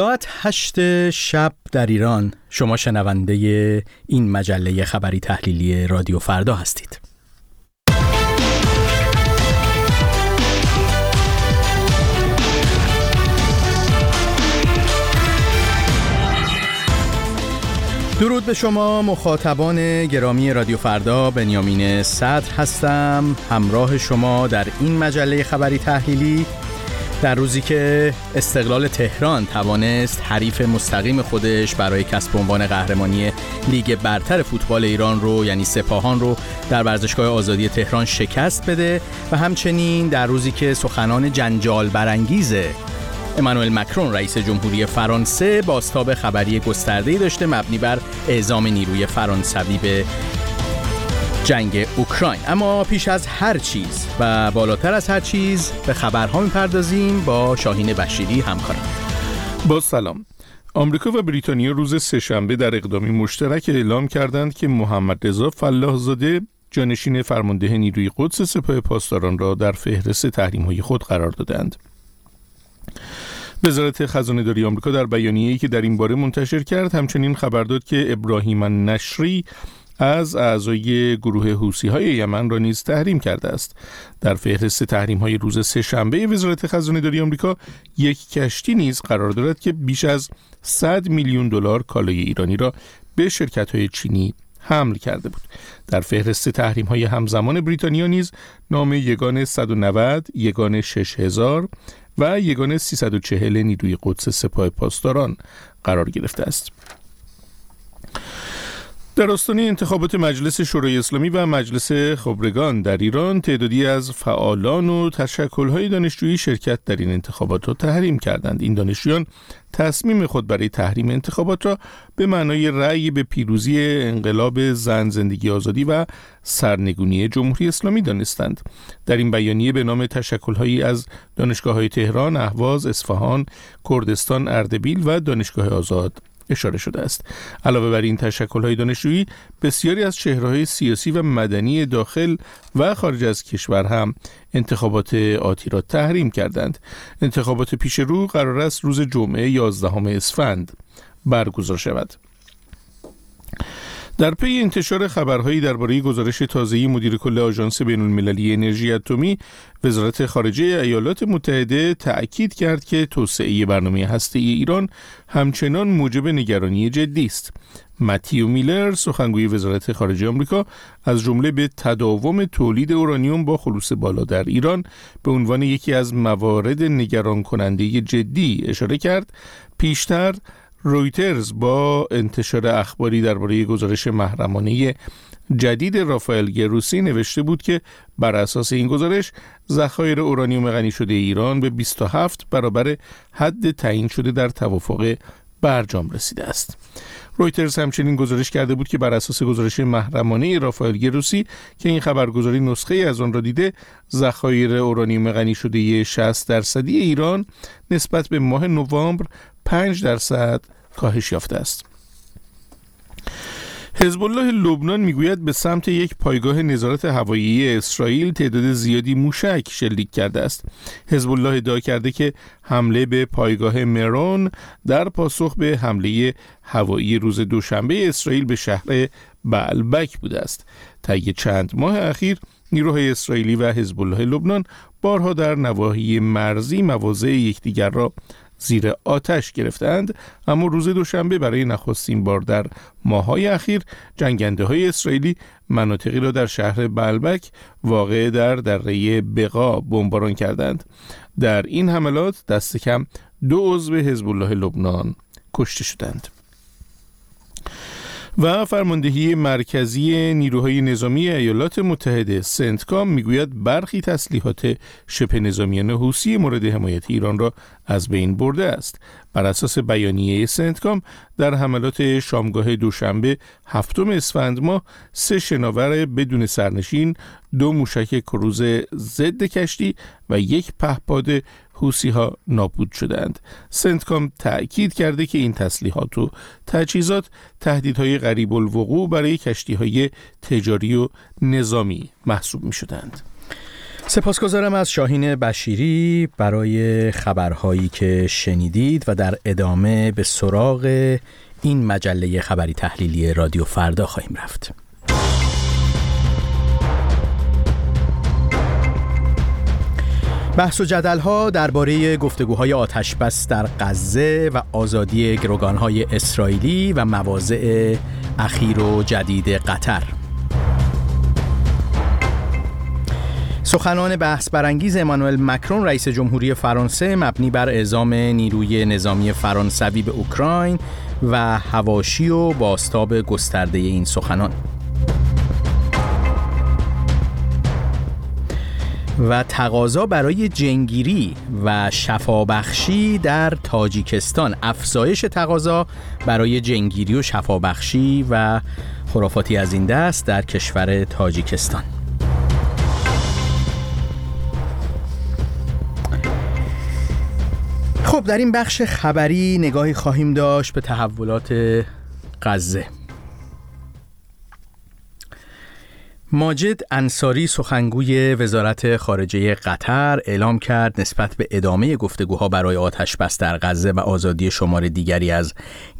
ساعت هشت شب در ایران. شما شنونده این مجله خبری تحلیلی رادیو فردا هستید. درود به شما مخاطبان گرامی رادیو فردا بنیامین صدر هستم. همراه شما در این مجله خبری تحلیلی در روزی که استقلال تهران توانست حریف مستقیم خودش برای کسب عنوان قهرمانی لیگ برتر فوتبال ایران رو یعنی سپاهان رو در ورزشگاه آزادی تهران شکست بده و همچنین در روزی که سخنان جنجال برانگیزه امانوئل مکرون رئیس جمهوری فرانسه باستاب خبری گسترده‌ای داشته مبنی بر اعزام نیروی فرانسوی به جنگ اوکراین. اما پیش از هر چیز و بالاتر از هر چیز به خبرها می‌پردازیم با شاهین بشیری همکارم. با سلام. آمریکا و بریتانیا روز سهشنبه در اقدامی مشترک اعلام کردند که محمد رضا فلاحزاده جانشین فرمانده نیروی قدس سپاه پاسداران را در فهرست تحریم خود قرار دادند. وزارت خزانه داری آمریکا در بیانیه‌ای که در این باره منتشر کرد همچنین خبر داد که ابراهیم نشری از اعضای گروه حوسی های یمن را نیز تحریم کرده است. در فهرست تحریم های روز سه شنبه وزارت خزانه داری آمریکا یک کشتی نیز قرار دارد که بیش از 100 میلیون دلار کالای ایرانی را به شرکت های چینی حمل کرده بود. در فهرست تحریم های همزمان بریتانیا نیز نام یگان 190 یگان 6000 و یگان 340 نیروی قدس سپاه پاسداران قرار گرفته است. در آستانه انتخابات مجلس شورای اسلامی و مجلس خبرگان در ایران تعدادی از فعالان و تشکل‌های دانشجویی شرکت در این انتخابات را تحریم کردند. این دانشجویان تصمیم خود برای تحریم انتخابات را به معنای رأی به پیروزی انقلاب زن زندگی آزادی و سرنگونی جمهوری اسلامی دانستند. در این بیانیه به نام تشکل‌هایی از دانشگاه های تهران، اهواز، اصفهان، کردستان، اردبیل و دانشگاه آزاد اشاره شده است. علاوه بر این های دانشجویی بسیاری از چهرههای سیاسی و مدنی داخل و خارج از کشور هم انتخابات آتی را تحریم کردند. انتخابات پیش رو قرار است روز جمعه 11 اسفند برگزار شود. در پی انتشار خبرهایی درباره گزارش تازه‌ای مدیر کل آژانس بین‌المللی انرژی اتمی وزارت خارجه ایالات متحده تأکید کرد که توسعه برنامه هسته ایران همچنان موجب نگرانی جدی است. متیو میلر سخنگوی وزارت خارجه آمریکا از جمله به تداوم تولید اورانیوم با خلوص بالا در ایران به عنوان یکی از موارد نگران کننده جدی اشاره کرد. پیشتر رویترز با انتشار اخباری درباره گزارش محرمانه جدید رافائل گروسی نوشته بود که بر اساس این گزارش ذخایر اورانیوم غنی شده ایران به 27 برابر حد تعیین شده در توافق برجام رسیده است. رویترز همچنین گزارش کرده بود که بر اساس گزارش محرمانه رافائل گروسی که این خبرگزاری نسخه از آن را دیده ذخایر اورانیوم غنی شده 60 درصدی ایران نسبت به ماه نوامبر 5 درصد کاهش یافته است. حزب الله لبنان می‌گوید به سمت یک پایگاه نظارت هوایی اسرائیل تعداد زیادی موشک شلیک کرده است. حزب الله ادعا کرده که حمله به پایگاه مرون در پاسخ به حمله هوایی روز دوشنبه اسرائیل به شهر بعلبک بوده است. طی چند ماه اخیر نیروهای اسرائیلی و حزب الله لبنان بارها در نواحی مرزی مواضع یکدیگر را زیر آتش گرفتند اما روز دوشنبه برای نخستین بار در ماهای اخیر جنگنده های اسرائیلی مناطقی را در شهر بلبک واقع در دره بقا بمباران کردند. در این حملات دست کم دو عضو حزب الله لبنان کشته شدند. و فرماندهی مرکزی نیروهای نظامی ایالات متحده سنتکام می‌گوید برخی تسلیحات شبه نظامیان حوسی مورد حمایت ایران را از بین برده است. بر اساس بیانیه سنتکام در حملات شامگاه دوشنبه هفتم اسفند ماه سه شناور بدون سرنشین دو موشک کروز ضد کشتی و یک پهپاد حوسی ها نابود شدند سنتکام تأکید کرده که این تسلیحات و تجهیزات تهدیدهای غریب الوقوع برای کشتی های تجاری و نظامی محسوب می شدند سپاسگزارم از شاهین بشیری برای خبرهایی که شنیدید و در ادامه به سراغ این مجله خبری تحلیلی رادیو فردا خواهیم رفت. بحث و جدل ها درباره گفتگوهای آتش بس در غزه و آزادی های اسرائیلی و مواضع اخیر و جدید قطر سخنان بحث برانگیز امانوئل مکرون رئیس جمهوری فرانسه مبنی بر اعزام نیروی نظامی فرانسوی به اوکراین و هواشی و باستاب گسترده این سخنان. و تقاضا برای جنگیری و شفابخشی در تاجیکستان. افزایش تقاضا برای جنگیری و شفابخشی و خرافاتی از این دست در کشور تاجیکستان. خب در این بخش خبری نگاهی خواهیم داشت به تحولات غزه. ماجد انصاری سخنگوی وزارت خارجه قطر اعلام کرد نسبت به ادامه گفتگوها برای آتش بس در غزه و آزادی شمار دیگری از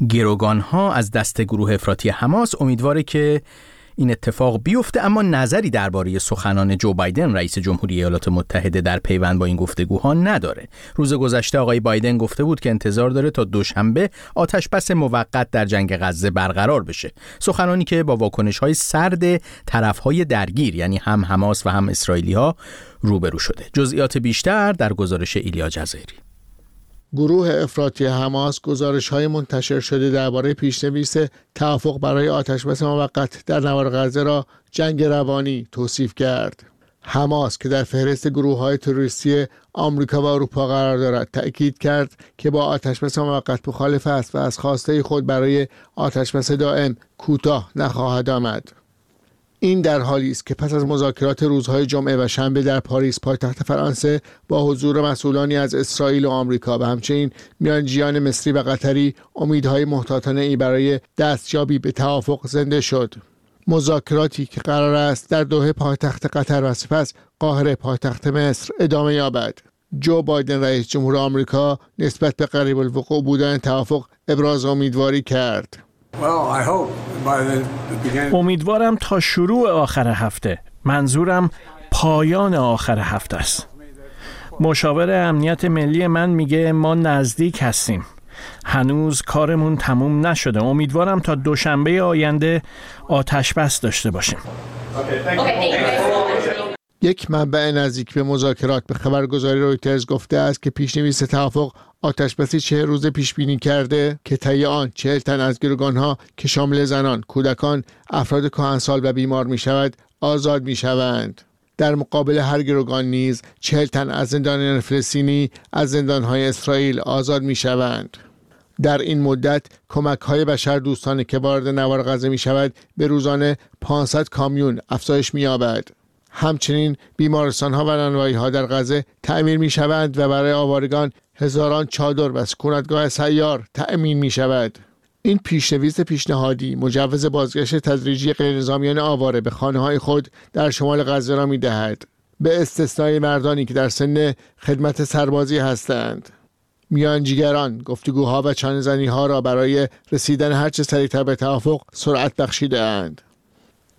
گروگانها از دست گروه افراطی حماس امیدواره که این اتفاق بیفته اما نظری درباره سخنان جو بایدن رئیس جمهوری ایالات متحده در پیوند با این گفتگوها نداره. روز گذشته آقای بایدن گفته بود که انتظار داره تا دوشنبه آتش بس موقت در جنگ غزه برقرار بشه. سخنانی که با واکنش های سرد طرف های درگیر یعنی هم حماس و هم اسرائیلی ها روبرو شده. جزئیات بیشتر در گزارش ایلیا جزیری گروه افراطی حماس گزارش های منتشر شده درباره پیشنویس توافق برای آتشبس موقت در نوار غزه را جنگ روانی توصیف کرد. حماس که در فهرست گروه های تروریستی آمریکا و اروپا قرار دارد تأکید کرد که با آتشبس موقت مخالف است و از خواسته خود برای آتشبس دائم کوتاه نخواهد آمد. این در حالی است که پس از مذاکرات روزهای جمعه و شنبه در پاریس پایتخت فرانسه با حضور مسئولانی از اسرائیل و آمریکا و همچنین میانجیان مصری و قطری امیدهای محتاطانه ای برای دستیابی به توافق زنده شد. مذاکراتی که قرار است در دوحه پایتخت قطر و سپس قاهره پایتخت مصر ادامه یابد. جو بایدن رئیس جمهور آمریکا نسبت به قریب الوقوع بودن توافق ابراز امیدواری کرد. امیدوارم تا شروع آخر هفته. منظورم پایان آخر هفته است. مشاور امنیت ملی من میگه ما نزدیک هستیم. هنوز کارمون تموم نشده. امیدوارم تا دوشنبه آینده آتش بس داشته باشیم. یک منبع نزدیک به مذاکرات به خبرگزاری رویترز گفته است که پیشنویس توافق آتشبسی چه روز پیش بینی کرده که طی آن چهل تن از ها که شامل زنان، کودکان، افراد کهنسال و بیمار می شود آزاد می شوند. در مقابل هر گروگان نیز چهل تن از زندانیان فلسطینی از زندانهای اسرائیل آزاد می شوند. در این مدت کمک های بشر دوستانه که وارد نوار غزه می شود به روزانه 500 کامیون افزایش می یابد. همچنین بیمارستان ها و نانوایی ها در غزه تعمیر می شوند و برای آوارگان هزاران چادر و سکونتگاه سیار تأمین می شود. این پیشنویس پیشنهادی مجوز بازگشت تدریجی غیرنظامیان آواره به خانه های خود در شمال غزه را می دهد. به استثنای مردانی که در سن خدمت سربازی هستند. میانجیگران گفتگوها و چانزنی ها را برای رسیدن هرچه سریعتر به توافق سرعت بخشیده اند.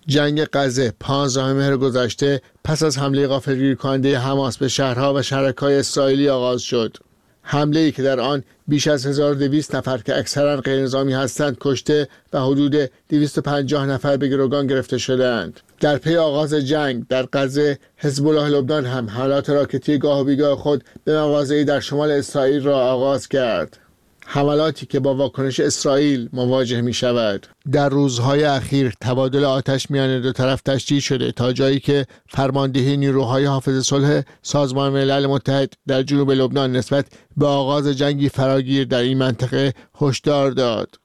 جنگ غزه 15 مهر گذشته پس از حمله غافلگیر کننده حماس به شهرها و شهرکای اسرائیلی آغاز شد. حمله ای که در آن بیش از 1200 نفر که اکثرا غیرنظامی هستند کشته و حدود 250 نفر به گروگان گرفته شدهاند. در پی آغاز جنگ در غزه حزب الله لبنان هم حالات راکتی گاه و بیگاه خود به مواضعی در شمال اسرائیل را آغاز کرد. حملاتی که با واکنش اسرائیل مواجه می شود در روزهای اخیر تبادل آتش میان دو طرف تشدید شده تا جایی که فرماندهی نیروهای حافظ صلح سازمان ملل متحد در جنوب لبنان نسبت به آغاز جنگی فراگیر در این منطقه هشدار داد.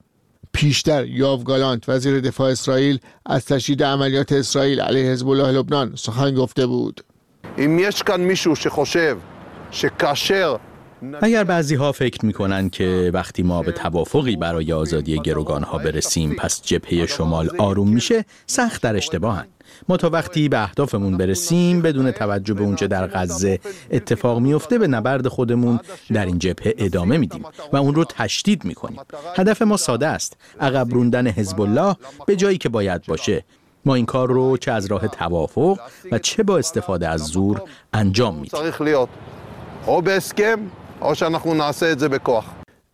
پیشتر یاو گالانت وزیر دفاع اسرائیل از تشدید عملیات اسرائیل علیه حزب الله لبنان سخن گفته بود. این میشکن میشو شخوشب شکاشر اگر بعضی ها فکر می کنند که وقتی ما به توافقی برای آزادی گروگان ها برسیم پس جبهه شمال آروم میشه سخت در اشتباهن. ما تا وقتی به اهدافمون برسیم بدون توجه به اونچه در غزه اتفاق میفته به نبرد خودمون در این جبهه ادامه میدیم و اون رو تشدید می‌کنیم. هدف ما ساده است. عقب روندن حزب الله به جایی که باید باشه. ما این کار رو چه از راه توافق و چه با استفاده از زور انجام میدیم.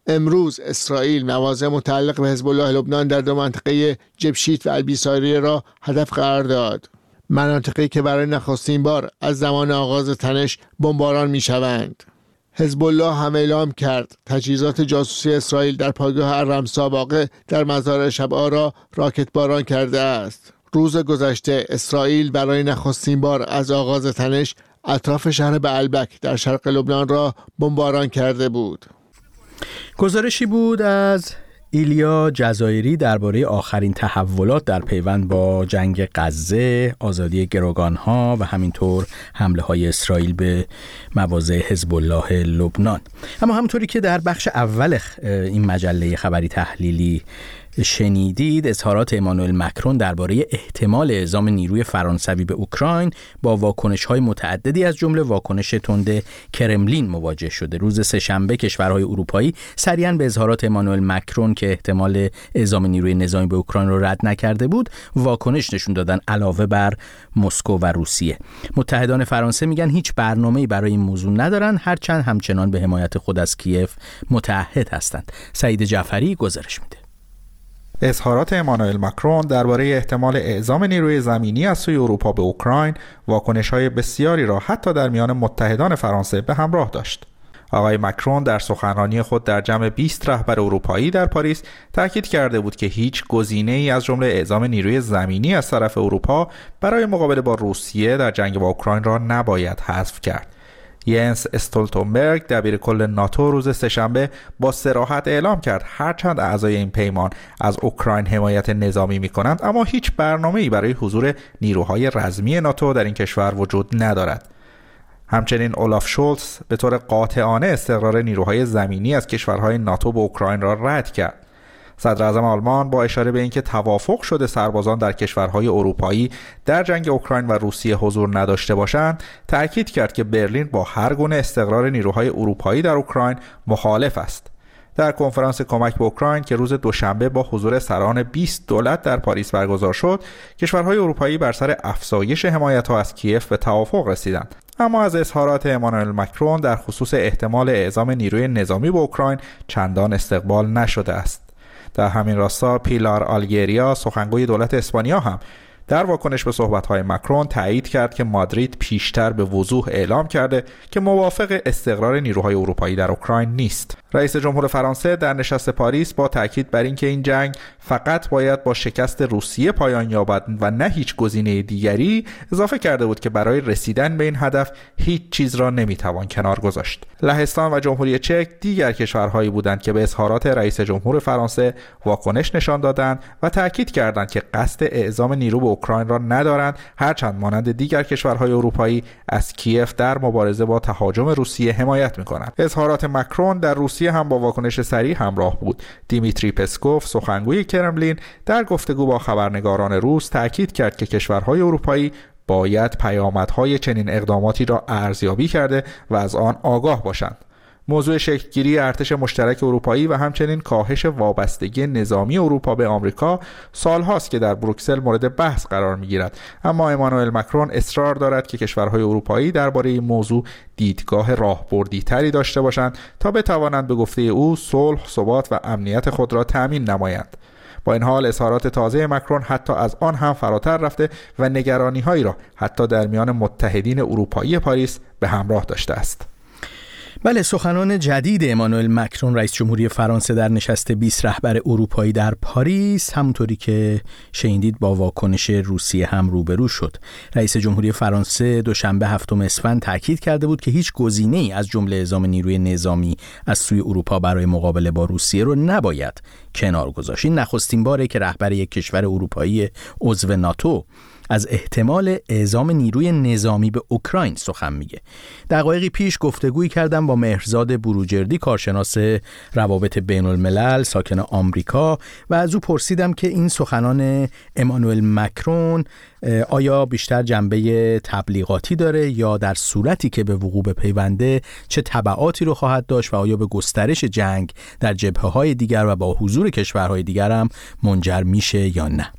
امروز اسرائیل مواضع متعلق به حزب الله لبنان در دو منطقه جبشیت و البیساریه را هدف قرار داد مناطقی که برای نخستین بار از زمان آغاز تنش بمباران می شوند. حزب الله هم اعلام کرد تجهیزات جاسوسی اسرائیل در پایگاه الرمسا واقع در مزار شب را راکت باران کرده است. روز گذشته اسرائیل برای نخستین بار از آغاز تنش اطراف شهر بعلبک در شرق لبنان را بمباران کرده بود. گزارشی بود از ایلیا جزایری درباره آخرین تحولات در پیوند با جنگ غزه، آزادی ها و همینطور حمله های اسرائیل به مواضع حزب الله لبنان. اما همونطوری که در بخش اول این مجله خبری تحلیلی شنیدید اظهارات امانوئل مکرون درباره احتمال اعزام نیروی فرانسوی به اوکراین با واکنش های متعددی از جمله واکنش تند کرملین مواجه شده. روز سهشنبه کشورهای اروپایی سریعا به اظهارات امانوئل مکرون که احتمال اعزام نیروی نظامی به اوکراین رو رد نکرده بود واکنش نشون دادن علاوه بر مسکو و روسیه. متحدان فرانسه میگن هیچ برنامه‌ای برای این موضوع ندارن هرچند همچنان به حمایت خود از کیف متحد هستند. سعید جعفری گزارش میده. اظهارات امانوئل مکرون درباره احتمال اعزام نیروی زمینی از سوی اروپا به اوکراین واکنش های بسیاری را حتی در میان متحدان فرانسه به همراه داشت. آقای مکرون در سخنرانی خود در جمع 20 رهبر اروپایی در پاریس تاکید کرده بود که هیچ گزینه ای از جمله اعزام نیروی زمینی از طرف اروپا برای مقابله با روسیه در جنگ با اوکراین را نباید حذف کرد. ینس استولتنبرگ دبیر کل ناتو روز سهشنبه با سراحت اعلام کرد هرچند اعضای این پیمان از اوکراین حمایت نظامی می کنند اما هیچ برنامه ای برای حضور نیروهای رزمی ناتو در این کشور وجود ندارد. همچنین اولاف شولتز به طور قاطعانه استقرار نیروهای زمینی از کشورهای ناتو به اوکراین را رد کرد. صدر اعظم آلمان با اشاره به اینکه توافق شده سربازان در کشورهای اروپایی در جنگ اوکراین و روسیه حضور نداشته باشند تاکید کرد که برلین با هر گونه استقرار نیروهای اروپایی در اوکراین مخالف است. در کنفرانس کمک به اوکراین که روز دوشنبه با حضور سران 20 دولت در پاریس برگزار شد کشورهای اروپایی بر سر افزایش حمایت ها از کیف به توافق رسیدند. اما از اظهارات امانوئل مکرون در خصوص احتمال اعزام نیروی نظامی به اوکراین چندان استقبال نشده است. در همین راستا پیلار آلگریا سخنگوی دولت اسپانیا هم در واکنش به صحبت‌های مکرون تایید کرد که مادرید پیشتر به وضوح اعلام کرده که موافق استقرار نیروهای اروپایی در اوکراین نیست. رئیس جمهور فرانسه در نشست پاریس با تاکید بر اینکه این جنگ فقط باید با شکست روسیه پایان یابد و نه هیچ گزینه دیگری اضافه کرده بود که برای رسیدن به این هدف هیچ چیز را نمی‌توان کنار گذاشت. لهستان و جمهوری چک دیگر کشورهایی بودند که به اظهارات رئیس جمهور فرانسه واکنش نشان دادند و تاکید کردند که قصد اعزام نیرو به اوکراین را ندارند هرچند مانند دیگر کشورهای اروپایی از کیف در مبارزه با تهاجم روسیه حمایت می‌کنند اظهارات مکرون در روسیه هم با واکنش سریع همراه بود. دیمیتری پسکوف سخنگوی کرملین در گفتگو با خبرنگاران روس تاکید کرد که کشورهای اروپایی باید پیامدهای چنین اقداماتی را ارزیابی کرده و از آن آگاه باشند. موضوع شکلگیری ارتش مشترک اروپایی و همچنین کاهش وابستگی نظامی اروپا به آمریکا سالهاست که در بروکسل مورد بحث قرار می‌گیرد. اما امانوئل مکرون اصرار دارد که کشورهای اروپایی درباره این موضوع دیدگاه راهبردی تری داشته باشند تا بتوانند به گفته او صلح ثبات و امنیت خود را تأمین نمایند. با این حال اظهارات تازه مکرون حتی از آن هم فراتر رفته و نگرانی هایی را حتی در میان متحدین اروپایی پاریس به همراه داشته است. بله سخنان جدید امانوئل مکرون رئیس جمهوری فرانسه در نشست 20 رهبر اروپایی در پاریس همونطوری که شنیدید با واکنش روسیه هم روبرو شد. رئیس جمهوری فرانسه دوشنبه هفتم اسفند تاکید کرده بود که هیچ گزینه ای از جمله اعزام نیروی نظامی از سوی اروپا برای مقابله با روسیه رو نباید کنار گذاشت. این نخستین باره که رهبر یک کشور اروپایی عضو ناتو از احتمال اعزام نیروی نظامی به اوکراین سخن میگه. دقایقی پیش گفتگویی کردم با مهرزاد بروجردی کارشناس روابط بین الملل ساکن آمریکا و از او پرسیدم که این سخنان امانوئل مکرون آیا بیشتر جنبه تبلیغاتی داره یا در صورتی که به وقوع پیونده چه طبعاتی رو خواهد داشت و آیا به گسترش جنگ در جبهه های دیگر و با حضور کشورهای دیگر هم منجر میشه یا نه؟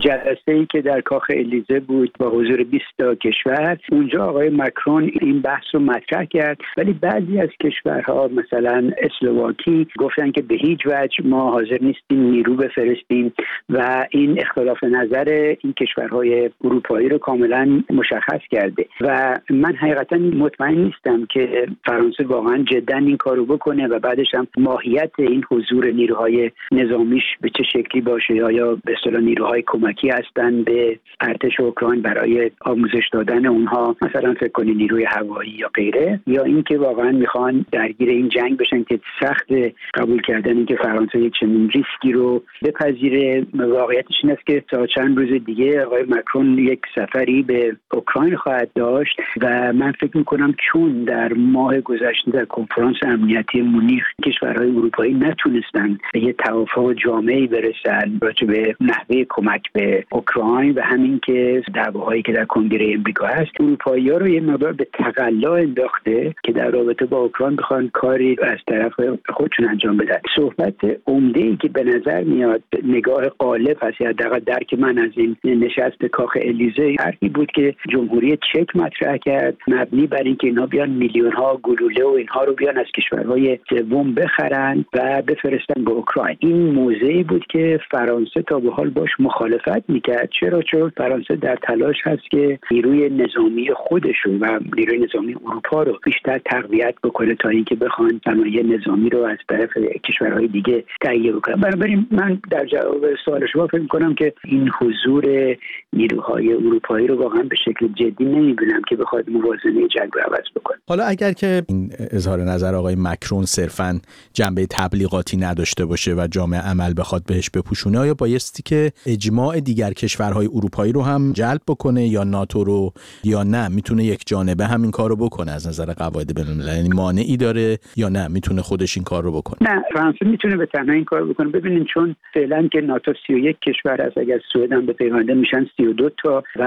جلسه ای که در کاخ الیزه بود با حضور 20 تا کشور. اونجا آقای مکرون این بحث رو مطرح کرد. ولی بعضی از کشورها مثلا اسلواکی گفتن که به هیچ وجه ما حاضر نیستیم نیرو بفرستیم و این اختلاف نظر این کشورهای اروپایی رو کاملا مشخص کرده. و من حقیقتا مطمئن نیستم که فرانسه واقعا جدا این کارو بکنه و بعدش هم ماهیت این حضور نیروهای نظامیش به چه شکلی باشه یا به اصطلاح نیروهای کمکی هستن به ارتش اوکراین برای آموزش دادن اونها. مثلا فکر کنید نیروی هوایی یا غیره یا اینکه واقعا می‌خوان درگیر این جنگ بشن که سخت قبول کردن اینکه فرانسه یک چنین ریسکی رو بپذیره. واقعیتش این است که تا چند روز دیگه آقای مکرون یک سفری به اوکراین خواهد داشت و من فکر می‌کنم چون در ماه گذشته در کنفرانس امنیتی مونیخ کشورهای اروپایی نتونستن به یه توافق جامعی برسن راجع به نحوه کمک به اوکراین و همین که دعواهایی که در کنگره امریکا هست اروپایی ها رو یه مقدار به تقلا انداخته که در رابطه با اوکراین بخوان کاری از طرف خودشون انجام بدن. صحبت عمده ای که به نظر میاد نگاه قالب هست یا حداقل درک من از این نشست کاخ الیزه حرفی بود که جمهوری چک مطرح کرد مبنی بر اینکه اینا بیان میلیون ها گلوله و اینها رو بیان از کشورهای سوم بخرن و بفرستن به اوکراین. این موضعی بود که فرانسه تا به حال باش مخالفت می‌کرد. چرا؟ چون فرانسه در تلاش هست که نیروی نظامی خودشون و نیروی نظامی اروپا رو بیشتر تقویت بکنه تا اینکه بخوان صنایع نظامی رو از طرف کشورهای دیگه تهیه بکنن. بنابراین من در جواب سوال شما فکر می‌کنم که این حضور نیروهای اروپایی رو واقعا به شکل جدی نمی‌بینم که بخواد موازنه جنگ رو عوض بکنه. حالا اگر که این اظهار نظر آقای مکرون صرفا جنبه تبلیغاتی نداشته باشه و جامعه عمل بخواد بهش بپوشونه آیا بایستی که اجماع دیگر کشورهای اروپایی رو هم جلب بکنه یا ناتو رو یا نه؟ می‌تونه یک جانبه همین کار رو بکنه از نظر قواعد بین‌المللی. یعنی مانعی داره یا نه؟ می‌تونه خودش این کار رو بکنه. نه فرانسه می‌تونه به تنها این کار بکنه. ببینین چون فعلا که ناتو 31 کشور است اگر سوئد هم به پیونده میشن 32 تا و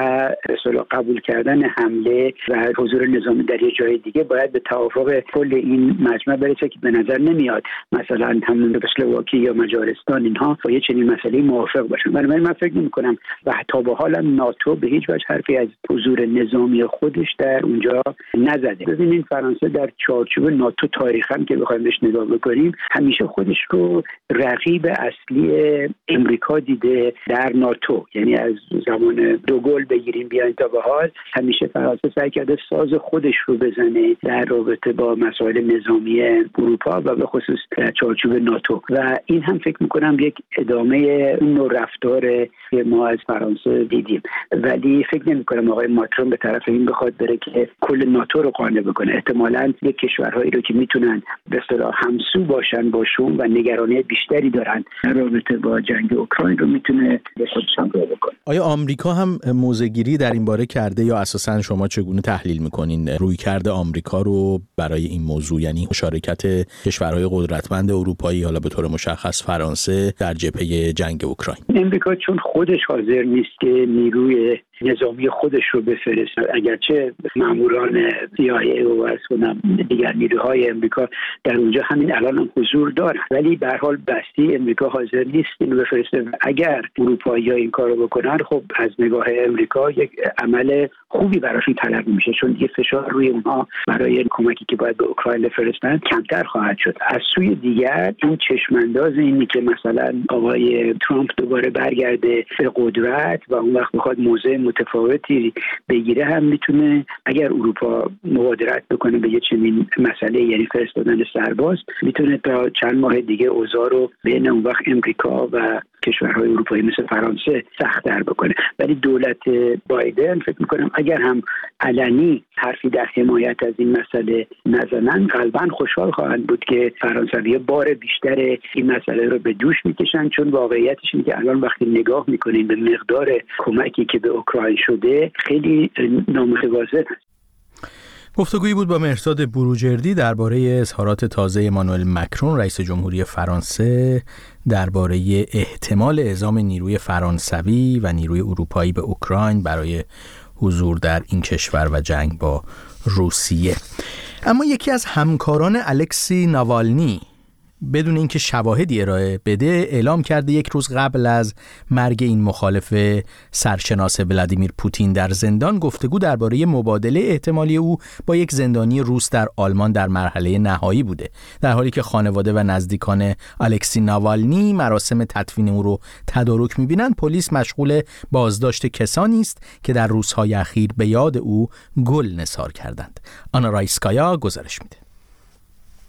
اصلا قبول کردن حمله و حضور نظامی در یه جای دیگه باید به توافق کل این مجمع برسه که به نظر نمیاد مثلا همون اسلواکی یا مجارستان اینها با یه چنین مسئله موافق باشن. بنابراین من فکر کنم و تا به حال ناتو به هیچ وجه حرفی از حضور نظامی خودش در اونجا نزده. ببینید فرانسه در چارچوب ناتو تاریخا که بخوایم بهش نگاه بکنیم همیشه خودش رو رقیب اصلی امریکا دیده در ناتو. یعنی از زمان دوگل بگیریم بیاین تا به حال همیشه فرانسه سعی کرده ساز خودش رو بزنه در رابطه با مسائل نظامی اروپا و به خصوص در چارچوب ناتو. و این هم فکر می‌کنم یک ادامه اون نوع رفتار که ما از فرانسه دیدیم. ولی فکر نمی کنم آقای ماکرون به طرف این بخواد بره که کل ناتو رو قانع بکنه. احتمالا یک کشورهایی رو که می‌تونن به اصطلاح همسو باشن باشون و نگرانی بیشتری دارن در رابطه با جنگ اوکراین رو می‌تونه به خودش بکنه. آیا آمریکا هم موزگیری در این باره کرده یا اساسا شما چگونه تحلیل می‌کنین روی کرده آمریکا رو برای این موضوع؟ یعنی مشارکت کشورهای قدرتمند اروپایی حالا به طور مشخص فرانسه در جبهه جنگ اوکراین. امریکا چون خودش حاضر نیست که نیروی نظامی خودش رو بفرست اگرچه ماموران CIA و از کنم دیگر نیروهای امریکا در اونجا همین الان هم حضور دارن. ولی به حال بستی امریکا حاضر نیست اینو بفرسته. اگر اروپایی ها این کارو بکنن خب از نگاه امریکا یک عمل خوبی براشون طلب میشه. چون دیگه فشار روی اونها برای کمکی که باید به اوکراین بفرستن کمتر خواهد شد. از سوی دیگر این چشمانداز اینی که مثلا آقای ترامپ دوباره برگرده قدرت و اون وقت می‌خواد موضع متفاوتی بگیره هم می‌تونه اگر اروپا مبادرت بکنه به یه چنین مسئله یعنی فرستادن سرباز می‌تونه تا چند ماه دیگه اوضاع رو بین اون وقت امریکا و کشورهای اروپایی مثل فرانسه سختتر بکنه. ولی دولت بایدن فکر می‌کنم اگر هم علنی حرفی در حمایت از این مسئله نزنن غالبا خوشحال خواهند بود که فرانسوی بار بیشتر این مسئله رو به دوش می‌کشن چون واقعیتش اینه که الان وقتی نگاه می‌کنیم به مقدار کمکی که به اوکراین شده خیلی نامتوازن. گفتگویی بود با مرساد بروجردی درباره اظهارات تازه مانوئل مکرون رئیس جمهوری فرانسه درباره احتمال اعزام نیروی فرانسوی و نیروی اروپایی به اوکراین برای حضور در این کشور و جنگ با روسیه. اما یکی از همکاران الکسی ناوالنی بدون اینکه شواهدی ارائه بده اعلام کرده یک روز قبل از مرگ این مخالف سرشناس ولادیمیر پوتین در زندان گفتگو درباره مبادله احتمالی او با یک زندانی روس در آلمان در مرحله نهایی بوده. در حالی که خانواده و نزدیکان الکسی ناوالنی مراسم تدفین او رو تدارک می‌بینند پلیس مشغول بازداشت کسانی است که در روزهای اخیر به یاد او گل نثار کردند. آنا رایسکایا گزارش میده.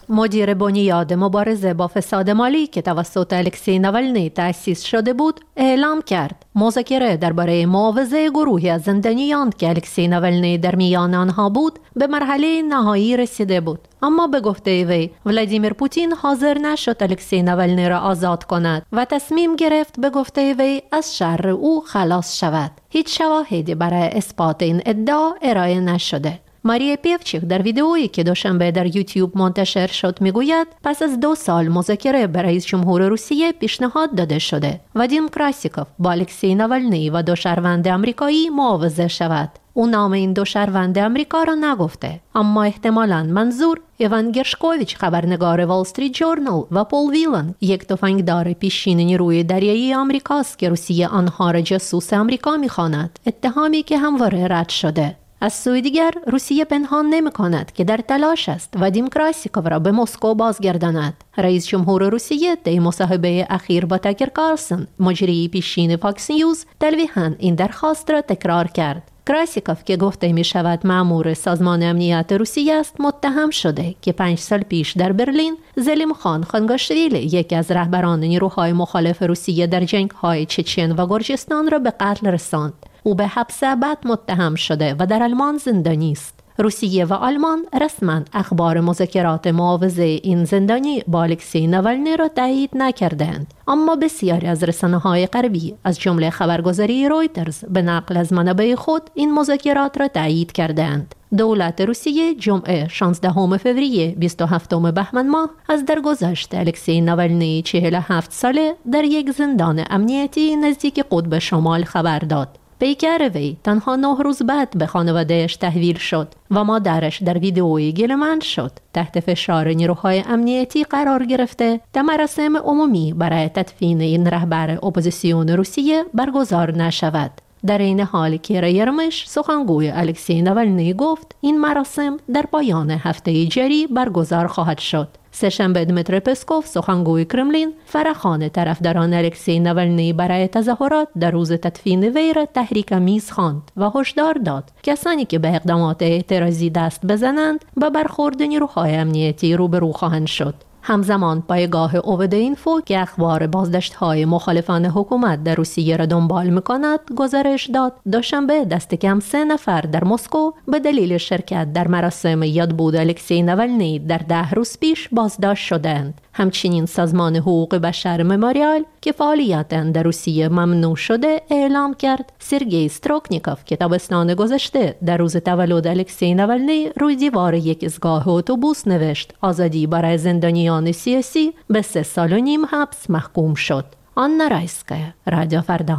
مدیر بنیاد مبارزه با فساد مالی که توسط الکسی نوالنی تأسیس شده بود اعلام کرد مذاکره درباره معاوضه گروهی از زندانیان که الکسی نوالنی در میان آنها بود به مرحله نهایی رسیده بود اما به گفته وی ولادیمیر پوتین حاضر نشد الکسی نوالنی را آزاد کند و تصمیم گرفت به گفته وی از شر او خلاص شود هیچ شواهدی برای اثبات این ادعا ارائه نشده ماریا پیوچیک در ویدئویی که دوشنبه در یوتیوب منتشر شد می‌گوید پس از دو سال مذاکره به رئیس جمهور روسیه پیشنهاد داده شده و دیم کراسیکوف با الکسی ناولنی و دو شهروند آمریکایی معاوضه شود او نام این دو شهروند آمریکا را نگفته اما احتمالا منظور ایوان گرشکوویچ خبرنگار وال استریت جورنال و پول ویلن یک تفنگدار پیشین نیروی دریایی آمریکاست که روسیه آنها را جاسوس آمریکا می‌خواند اتهامی که همواره رد شده از سوی دیگر روسیه پنهان نمی کند که در تلاش است و کراسیکوف را به مسکو بازگرداند. رئیس جمهور روسیه در مصاحبه اخیر با تاکر کارلسن مجری پیشین فاکس نیوز تلویحا این درخواست را تکرار کرد. کراسیکوف که گفته می شود مأمور سازمان امنیت روسیه است متهم شده که پنج سال پیش در برلین زلیم خان خانگوشویلی یکی از رهبران نیروهای مخالف روسیه در جنگ های چچن و گرجستان را به قتل رساند. او به حبس ابد متهم شده و در آلمان زندانی است. روسیه و آلمان رسما اخبار مذاکرات معاوضه این زندانی با الکسی نوالنی را تایید نکردند. اما بسیاری از رسانه های غربی از جمله خبرگزاری رویترز به نقل از منابع خود این مذاکرات را تایید کردند. دولت روسیه جمعه 16 فوریه 27 بهمن ماه از درگذشت الکسی نوالنی 47 ساله در یک زندان امنیتی نزدیک قطب شمال خبر داد. پیکر وی تنها نه روز بعد به خانوادهش تحویل شد و مادرش در ویدئویی گله‌مند شد تحت فشار نیروهای امنیتی قرار گرفته در مراسم عمومی برای تدفین این رهبر اپوزیسیون روسیه برگزار نشود. در این حال که یرمش سخنگوی الکسی نوالنی گفت این مراسم در پایان هفته جری برگزار خواهد شد. سهشنبه دمتر پسکوف سخنگوی کرملین فرخان طرفداران الکسی نوالنی برای تظاهرات در روز تدفین وی را تحریک میز خواند و هشدار داد کسانی که به اقدامات اعتراضی دست بزنند به برخورد نیروهای امنیتی روبرو خواهند شد همزمان پایگاه اوود اینفو که اخبار بازداشت های مخالفان حکومت در روسیه را دنبال می‌کند گزارش داد. دوشنبه دست کم سه نفر در مسکو به دلیل شرکت در مراسم یادبود الکسی نوالنی در ده روز پیش بازداشت شدند. همچنین سازمان حقوق بشر مموریال که فعالیت در روسیه ممنوع شده اعلام کرد. سرگی ستروکنیکوف که تابستان گذشته در روز تولد الکسی نوالنی روی دیوار یک ایستگاه اتوبوس نوشت. آزادی برای زندانیان سیاسی به سه سال و نیم حبس محکوم شد. آن رایسکه رادیو فردا.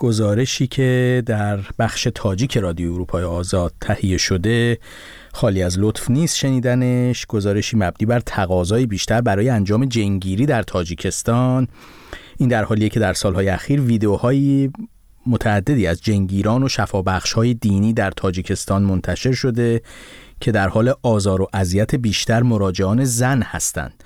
گزارشی که در بخش تاجیک رادیو اروپای آزاد تهیه شده خالی از لطف نیست شنیدنش. گزارشی مبنی بر تقاضای بیشتر برای انجام جنگیری در تاجیکستان. این در حالیه که در سالهای اخیر ویدیوهایی متعددی از جنگیران و شفابخش های دینی در تاجیکستان منتشر شده که در حال آزار و اذیت بیشتر مراجعان زن هستند.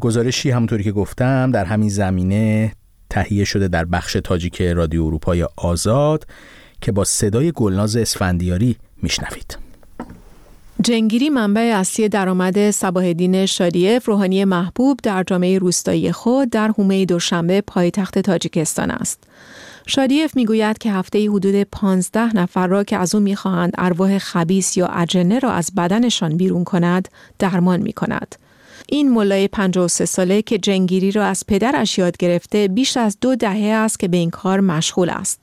گزارشی همونطوری که گفتم در همین زمینه تهیه شده در بخش تاجیک رادیو اروپای آزاد که با صدای گلناز اسفندیاری میشنوید جنگیری منبع اصلی درآمد صباح شادیف روحانی محبوب در جامعه روستایی خود در حومه دوشنبه پایتخت تاجیکستان است. شادیف می‌گوید که هفته حدود 15 نفر را که از او می‌خواهند ارواح خبیس یا اجنه را از بدنشان بیرون کند درمان می کند. این ملای 53 ساله که جنگیری را از پدرش یاد گرفته بیش از دو دهه است که به این کار مشغول است.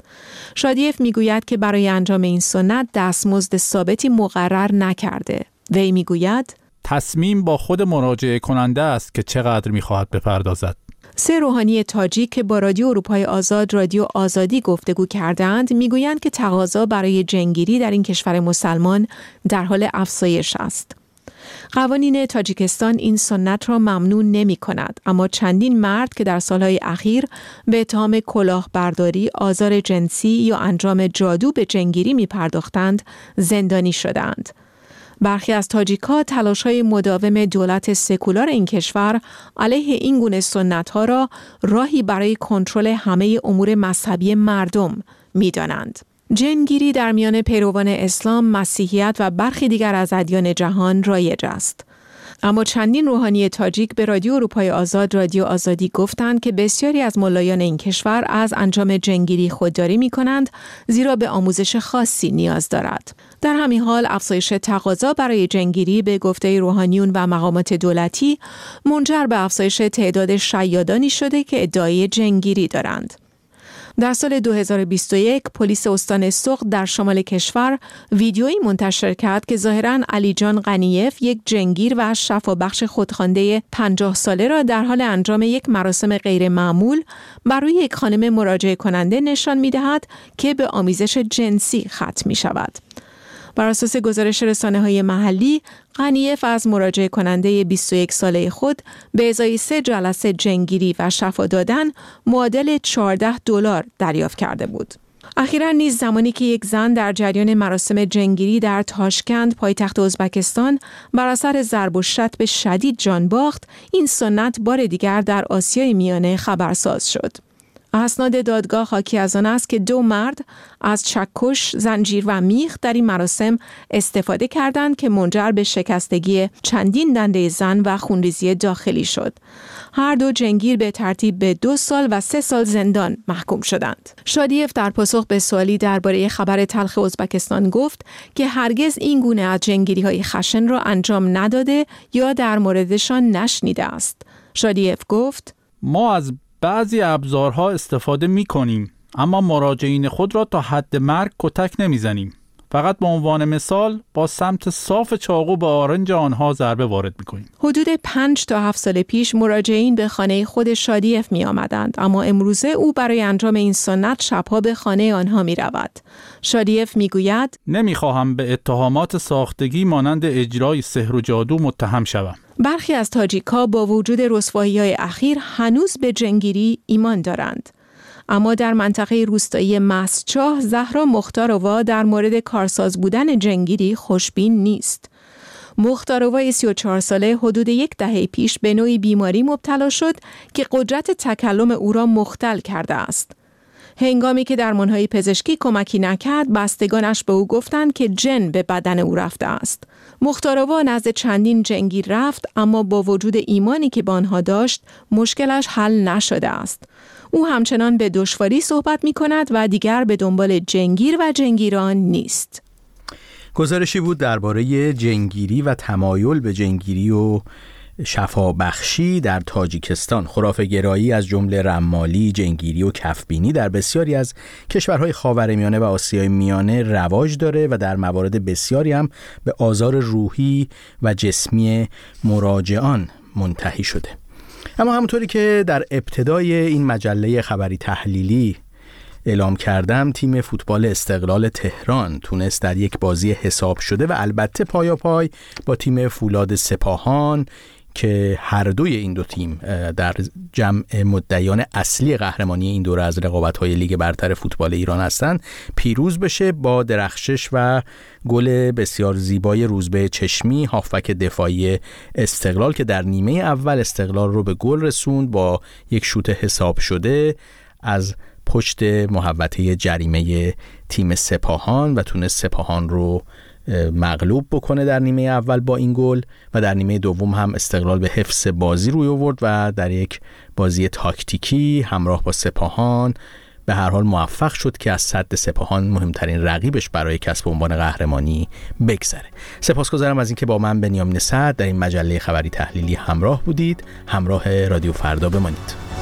شادیف می‌گوید که برای انجام این سنت دستمزد ثابتی مقرر نکرده. وی می‌گوید تصمیم با خود مراجعه کننده است که چقدر می‌خواهد بپردازد. سه روحانی تاجیک که با رادیو اروپای آزاد رادیو آزادی گفتگو کردند می‌گویند که تقاضا برای جنگیری در این کشور مسلمان در حال افزایش است. قوانین تاجیکستان این سنت را ممنون نمی کند اما چندین مرد که در سالهای اخیر به اتهام کلاهبرداری، آزار جنسی یا انجام جادو به جنگیری می پرداختند زندانی شدند. برخی از تاجیکا تلاش های مداوم دولت سکولار این کشور علیه این گونه سنت ها را راهی برای کنترل همه امور مذهبی مردم می دانند. جنگیری در میان پیروان اسلام، مسیحیت و برخی دیگر از ادیان جهان رایج است. اما چندین روحانی تاجیک به رادیو اروپای آزاد رادیو آزادی گفتند که بسیاری از ملایان این کشور از انجام جنگیری خودداری می کنند زیرا به آموزش خاصی نیاز دارد. در همین حال افزایش تقاضا برای جنگیری به گفته روحانیون و مقامات دولتی منجر به افزایش تعداد شیادانی شده که ادعای جنگیری دارند. در سال 2021 پلیس استان سوق در شمال کشور ویدیویی منتشر کرد که ظاهرا علی جان غنیف یک جنگیر و شفابخش خودخوانده 50 ساله را در حال انجام یک مراسم غیر معمول بر روی یک خانم مراجعه کننده نشان می دهد که به آمیزش جنسی ختم می شود. بر اساس گزارش رسانه های محلی غنیف از مراجعه کننده 21 ساله خود به ازای سه جلسه جنگیری و شفا دادن معادل 14 دلار دریافت کرده بود. اخیرا نیز زمانی که یک زن در جریان مراسم جنگیری در تاشکند پایتخت ازبکستان بر اثر ضرب و شتم شدید جان باخت این سنت بار دیگر در آسیای میانه خبرساز شد اسناد دادگاه حاکی از آن است که دو مرد از چکش، زنجیر و میخ در این مراسم استفاده کردند که منجر به شکستگی چندین دنده زن و خونریزی داخلی شد. هر دو جنگیر به ترتیب به دو سال و سه سال زندان محکوم شدند. شادیف در پاسخ به سوالی درباره خبر تلخ ازبکستان گفت که هرگز این گونه از جنگیری های خشن را انجام نداده یا در موردشان نشنیده است. شادیف گفت ما از بعضی ابزارها استفاده می کنیم اما مراجعین خود را تا حد مرگ کتک نمی‌زنیم. فقط به عنوان مثال با سمت صاف چاقو به آرنج آنها ضربه وارد می‌کنیم. حدود پنج تا هفت سال پیش مراجعین به خانه خود شادیف می آمدند اما امروزه او برای انجام این سنت شبها به خانه آنها می رود. شادیف می گوید نمی‌خواهم به اتهامات ساختگی مانند اجرای سحر و جادو متهم شوم. برخی از تاجیکا با وجود رسوایی های اخیر هنوز به جنگیری ایمان دارند. اما در منطقه روستایی مسچاه زهرا مختاروا در مورد کارساز بودن جنگیری خوشبین نیست. مختاروا 34 ساله حدود یک دهه پیش به نوعی بیماری مبتلا شد که قدرت تکلم او را مختل کرده است. هنگامی که در منهای پزشکی کمکی نکرد بستگانش به او گفتند که جن به بدن او رفته است. مختاروا نزد چندین جنگیر رفت اما با وجود ایمانی که به آنها داشت مشکلش حل نشده است. او همچنان به دشواری صحبت می کند و دیگر به دنبال جنگیر و جنگیران نیست. گزارشی بود درباره جنگیری و تمایل به جنگیری و شفابخشی در تاجیکستان. خرافه گرایی از جمله رمالی، جنگیری و کفبینی در بسیاری از کشورهای خاورمیانه و آسیای میانه رواج داره و در موارد بسیاری هم به آزار روحی و جسمی مراجعان منتهی شده. اما همونطوری که در ابتدای این مجله خبری تحلیلی اعلام کردم تیم فوتبال استقلال تهران تونست در یک بازی حساب شده و البته پایا پای با تیم فولاد سپاهان که هر دوی این دو تیم در جمع مدعیان اصلی قهرمانی این دوره از رقابت‌های لیگ برتر فوتبال ایران هستند پیروز بشه با درخشش و گل بسیار زیبای روزبه چشمی هافک دفاعی استقلال که در نیمه اول استقلال رو به گل رسوند با یک شوت حساب شده از پشت محوطه جریمه تیم سپاهان و تونست سپاهان رو مغلوب بکنه در نیمه اول با این گل و در نیمه دوم هم استقلال به حفظ بازی روی آورد و در یک بازی تاکتیکی همراه با سپاهان به هر حال موفق شد که از صد سپاهان مهمترین رقیبش برای کسب عنوان قهرمانی بگذره. سپاسگزارم از اینکه با من بنیامین صد در این مجله خبری تحلیلی همراه بودید. همراه رادیو فردا بمانید.